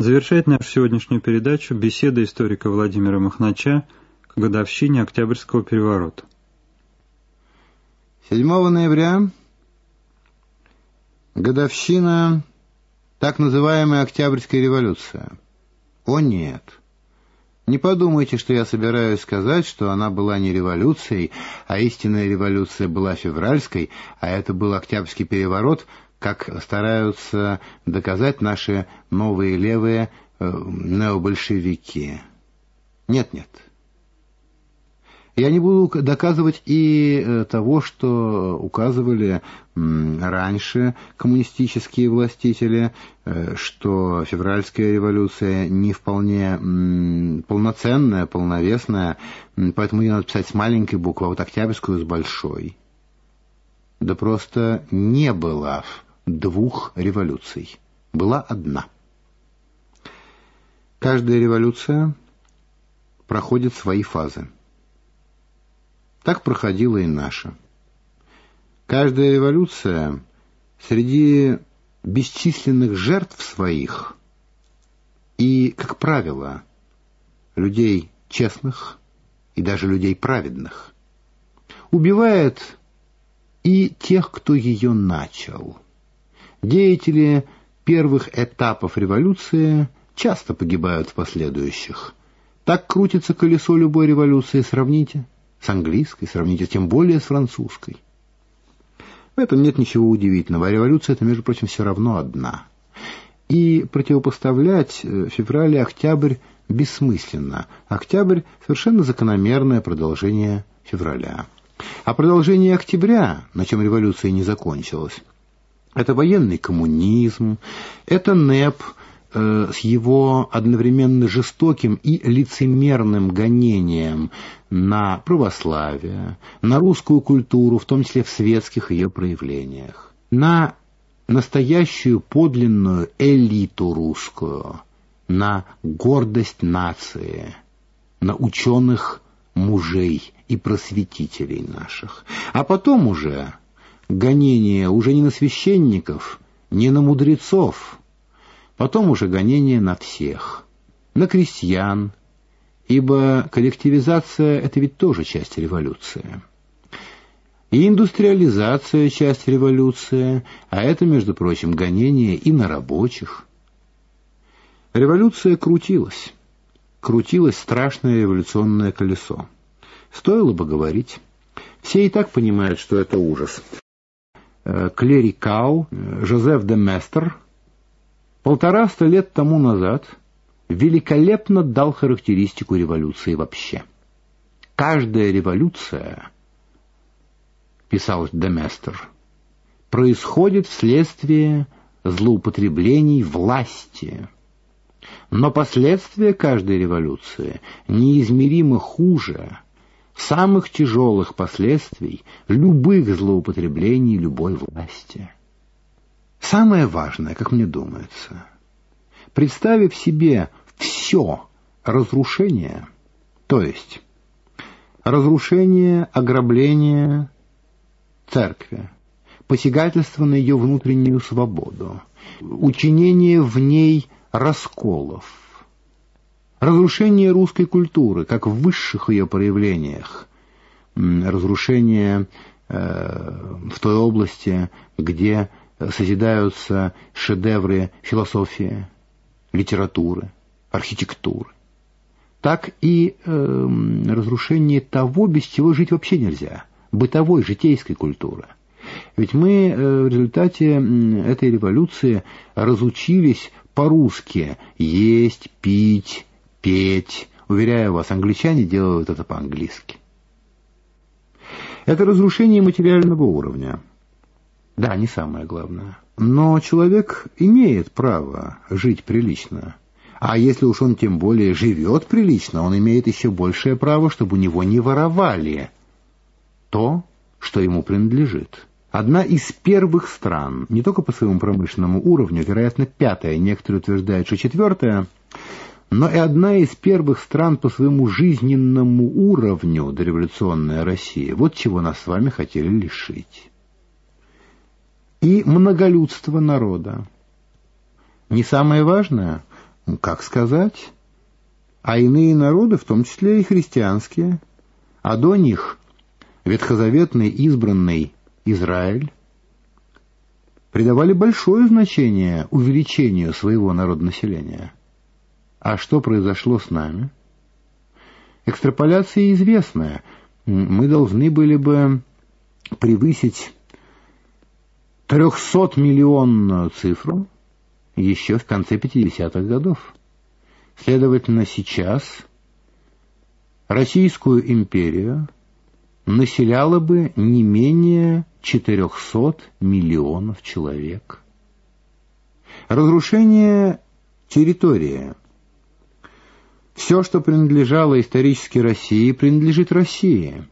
Завершает нашу сегодняшнюю передачу беседа историка Владимира Махнача к годовщине Октябрьского переворота. 7 ноября годовщина так называемая Октябрьская революция. О нет! Не подумайте, что я собираюсь сказать, что она была не революцией, а истинная революция была февральской, а это был Октябрьский переворот, как стараются доказать наши новые левые э, необольшевики. Нет-нет. Я не буду доказывать и э, того, что указывали раньше коммунистические властители, э, что февральская революция не вполне полноценная, полновесная, поэтому ее надо писать с маленькой буквы, а вот октябрьскую с большой. Да просто не было двух революций. Была одна. Каждая революция проходит свои фазы. Так проходила и наша. Каждая революция среди бесчисленных жертв своих и, как правило, людей честных и даже людей праведных, убивает и тех, кто ее начал. Деятели первых этапов революции часто погибают в последующих. Так крутится колесо любой революции, сравните с английской, сравните тем более с французской. В этом нет ничего удивительного, а революция это, между прочим, все равно одна. И противопоставлять э, февраль и октябрь бессмысленно. Октябрь — совершенно закономерное продолжение февраля. А продолжение октября, на чем революция не закончилась, это военный коммунизм, это НЭП э, с его одновременно жестоким и лицемерным гонением на православие, на русскую культуру, в том числе в светских ее проявлениях, на настоящую подлинную элиту русскую, на гордость нации, на ученых мужей и просветителей наших. А потом уже гонение уже не на священников, не на мудрецов, потом уже гонение на всех, на крестьян, ибо коллективизация — это ведь тоже часть революции. И индустриализация — часть революции, а это, между прочим, гонение и на рабочих. Революция крутилась. Крутилось страшное революционное колесо. Стоило бы говорить. Все и так понимают, что это ужас. Э, Клерикал э, Жозеф де Местер полтораста лет тому назад великолепно дал характеристику революции вообще. Каждая революция, писал Деместер, происходит вследствие злоупотреблений власти. Но последствия каждой революции неизмеримо хуже – самых тяжелых последствий любых злоупотреблений любой власти. Самое важное, как мне думается, представив себе все разрушение, то есть разрушение, ограбление церкви, посягательство на ее внутреннюю свободу, учинение в ней расколов, Разрушение русской культуры, как в высших ее проявлениях, разрушение э, в той области, где созидаются шедевры философии, литературы, архитектуры, так и э, разрушение того, без чего жить вообще нельзя, бытовой, житейской культуры. Ведь мы э, в результате этой революции разучились по-русски есть, пить, петь. Уверяю вас, англичане делают это по-английски. Это разрушение материального уровня. Да, не самое главное. Но человек имеет право жить прилично. А если уж он тем более живет прилично, он имеет еще большее право, чтобы у него не воровали то, что ему принадлежит. Одна из первых стран, не только по своему промышленному уровню, вероятно, пятая, некоторые утверждают, что четвертая, но и одна из первых стран по своему жизненному уровню дореволюционная Россия. Вот чего нас с вами хотели лишить. И многолюдство народа. Не самое важное, Как сказать? А иные народы, в том числе и христианские, а до них ветхозаветный избранный Израиль, придавали большое значение увеличению своего народонаселения. А что произошло с нами? Экстраполяция известная. Мы должны были бы превысить 300-миллионную цифру еще в конце 50-х годов. Следовательно, сейчас Российскую империю населяло бы не менее 400 миллионов человек. Разрушение территории. Все, что принадлежало исторически России, принадлежит России.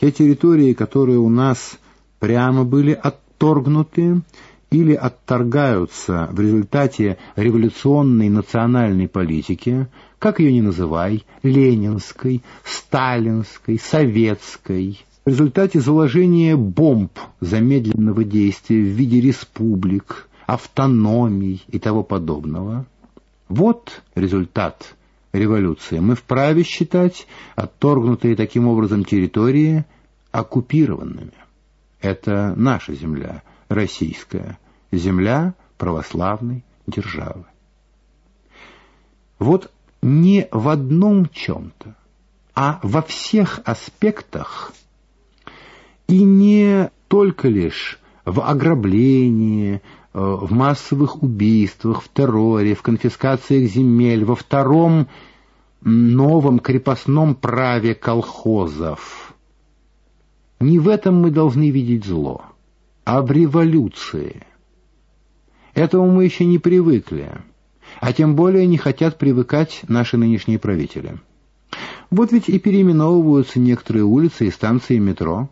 Те территории, которые у нас прямо были отторгнуты или отторгаются в результате революционной национальной политики, как ее ни называй, ленинской, сталинской, советской, в результате заложения бомб замедленного действия в виде республик, автономий и того подобного. Вот результат революции. Мы вправе считать отторгнутые таким образом территории оккупированными. Это наша земля, российская, земля православной державы. Вот не в одном чем-то, а во всех аспектах и не только лишь в ограблении, э, в массовых убийствах, в терроре, в конфискациях земель, во втором новом крепостном праве колхозов. Не в этом мы должны видеть зло, а в революции. Этому мы еще не привыкли а тем более не хотят привыкать наши нынешние правители. Вот ведь и переименовываются некоторые улицы и станции метро.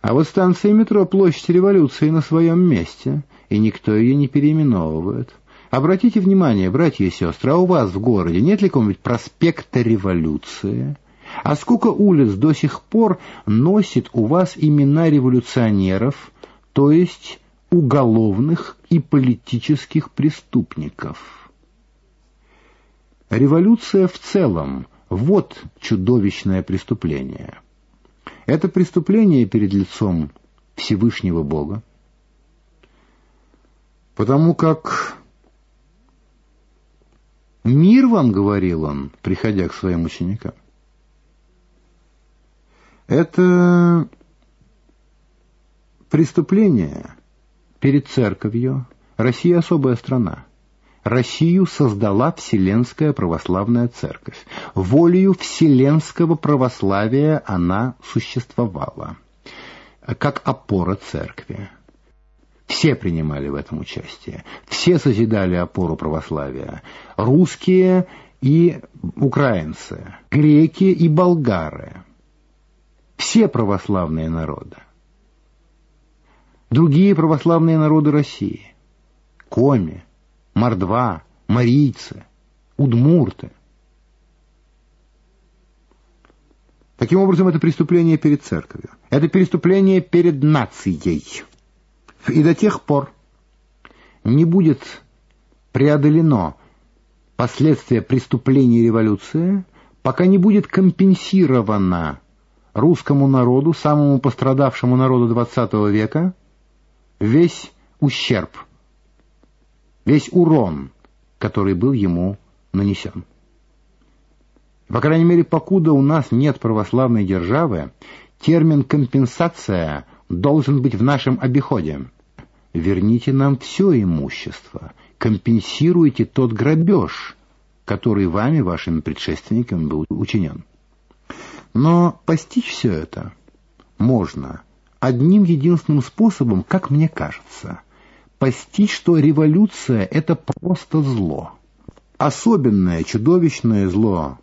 А вот станция метро Площадь Революции на своем месте, и никто ее не переименовывает. Обратите внимание, братья и сестры, а у вас в городе нет ли какого-нибудь проспекта Революции? А сколько улиц до сих пор носит у вас имена революционеров, то есть уголовных и политических преступников. Революция в целом – вот чудовищное преступление. Это преступление перед лицом Всевышнего Бога, потому как мир вам, говорил он, приходя к своим ученикам, это преступление – перед церковью. Россия особая страна. Россию создала Вселенская Православная Церковь. Волею Вселенского православия она существовала, как опора церкви. Все принимали в этом участие. Все созидали опору православия. Русские и украинцы, греки и болгары. Все православные народы другие православные народы России. Коми, Мордва, Марийцы, Удмурты. Таким образом, это преступление перед церковью. Это преступление перед нацией. И до тех пор не будет преодолено последствия преступления революции, пока не будет компенсировано русскому народу, самому пострадавшему народу XX века, весь ущерб, весь урон, который был ему нанесен. По крайней мере, покуда у нас нет православной державы, термин «компенсация» должен быть в нашем обиходе. Верните нам все имущество, компенсируйте тот грабеж, который вами, вашими предшественниками, был учинен. Но постичь все это можно – одним единственным способом, как мне кажется, постичь, что революция — это просто зло. Особенное, чудовищное зло.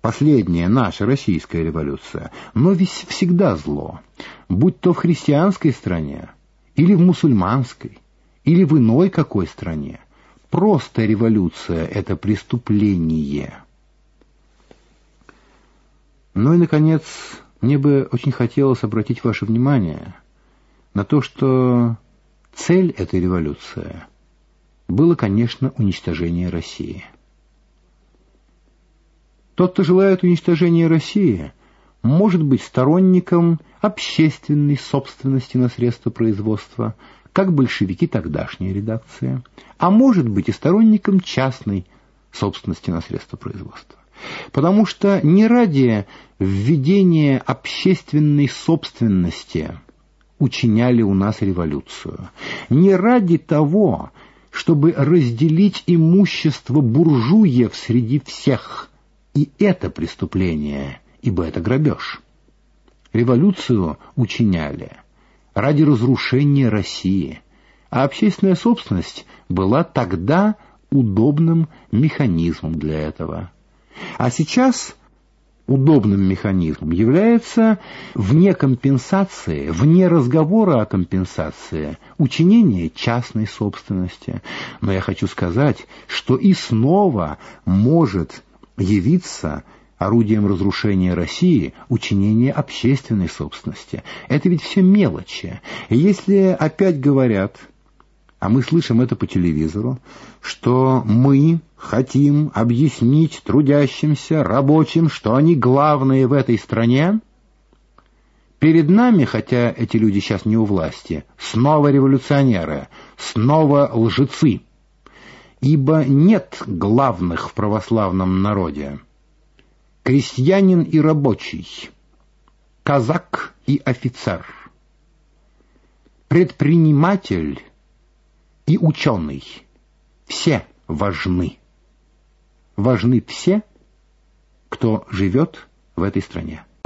Последняя наша российская революция, но ведь всегда зло, будь то в христианской стране, или в мусульманской, или в иной какой стране. Просто революция — это преступление. Ну и, наконец, мне бы очень хотелось обратить ваше внимание на то, что цель этой революции было, конечно, уничтожение России. Тот, кто желает уничтожения России, может быть сторонником общественной собственности на средства производства, как большевики тогдашняя редакция, а может быть и сторонником частной собственности на средства производства. Потому что не ради введения общественной собственности учиняли у нас революцию, не ради того, чтобы разделить имущество буржуев среди всех. И это преступление, ибо это грабеж. Революцию учиняли ради разрушения России, а общественная собственность была тогда удобным механизмом для этого. А сейчас удобным механизмом является вне компенсации, вне разговора о компенсации, учинение частной собственности. Но я хочу сказать, что и снова может явиться орудием разрушения России учинение общественной собственности. Это ведь все мелочи. Если опять говорят а мы слышим это по телевизору, что мы хотим объяснить трудящимся, рабочим, что они главные в этой стране, перед нами, хотя эти люди сейчас не у власти, снова революционеры, снова лжецы, ибо нет главных в православном народе. Крестьянин и рабочий, казак и офицер, предприниматель и ученый. Все важны. Важны все, кто живет в этой стране.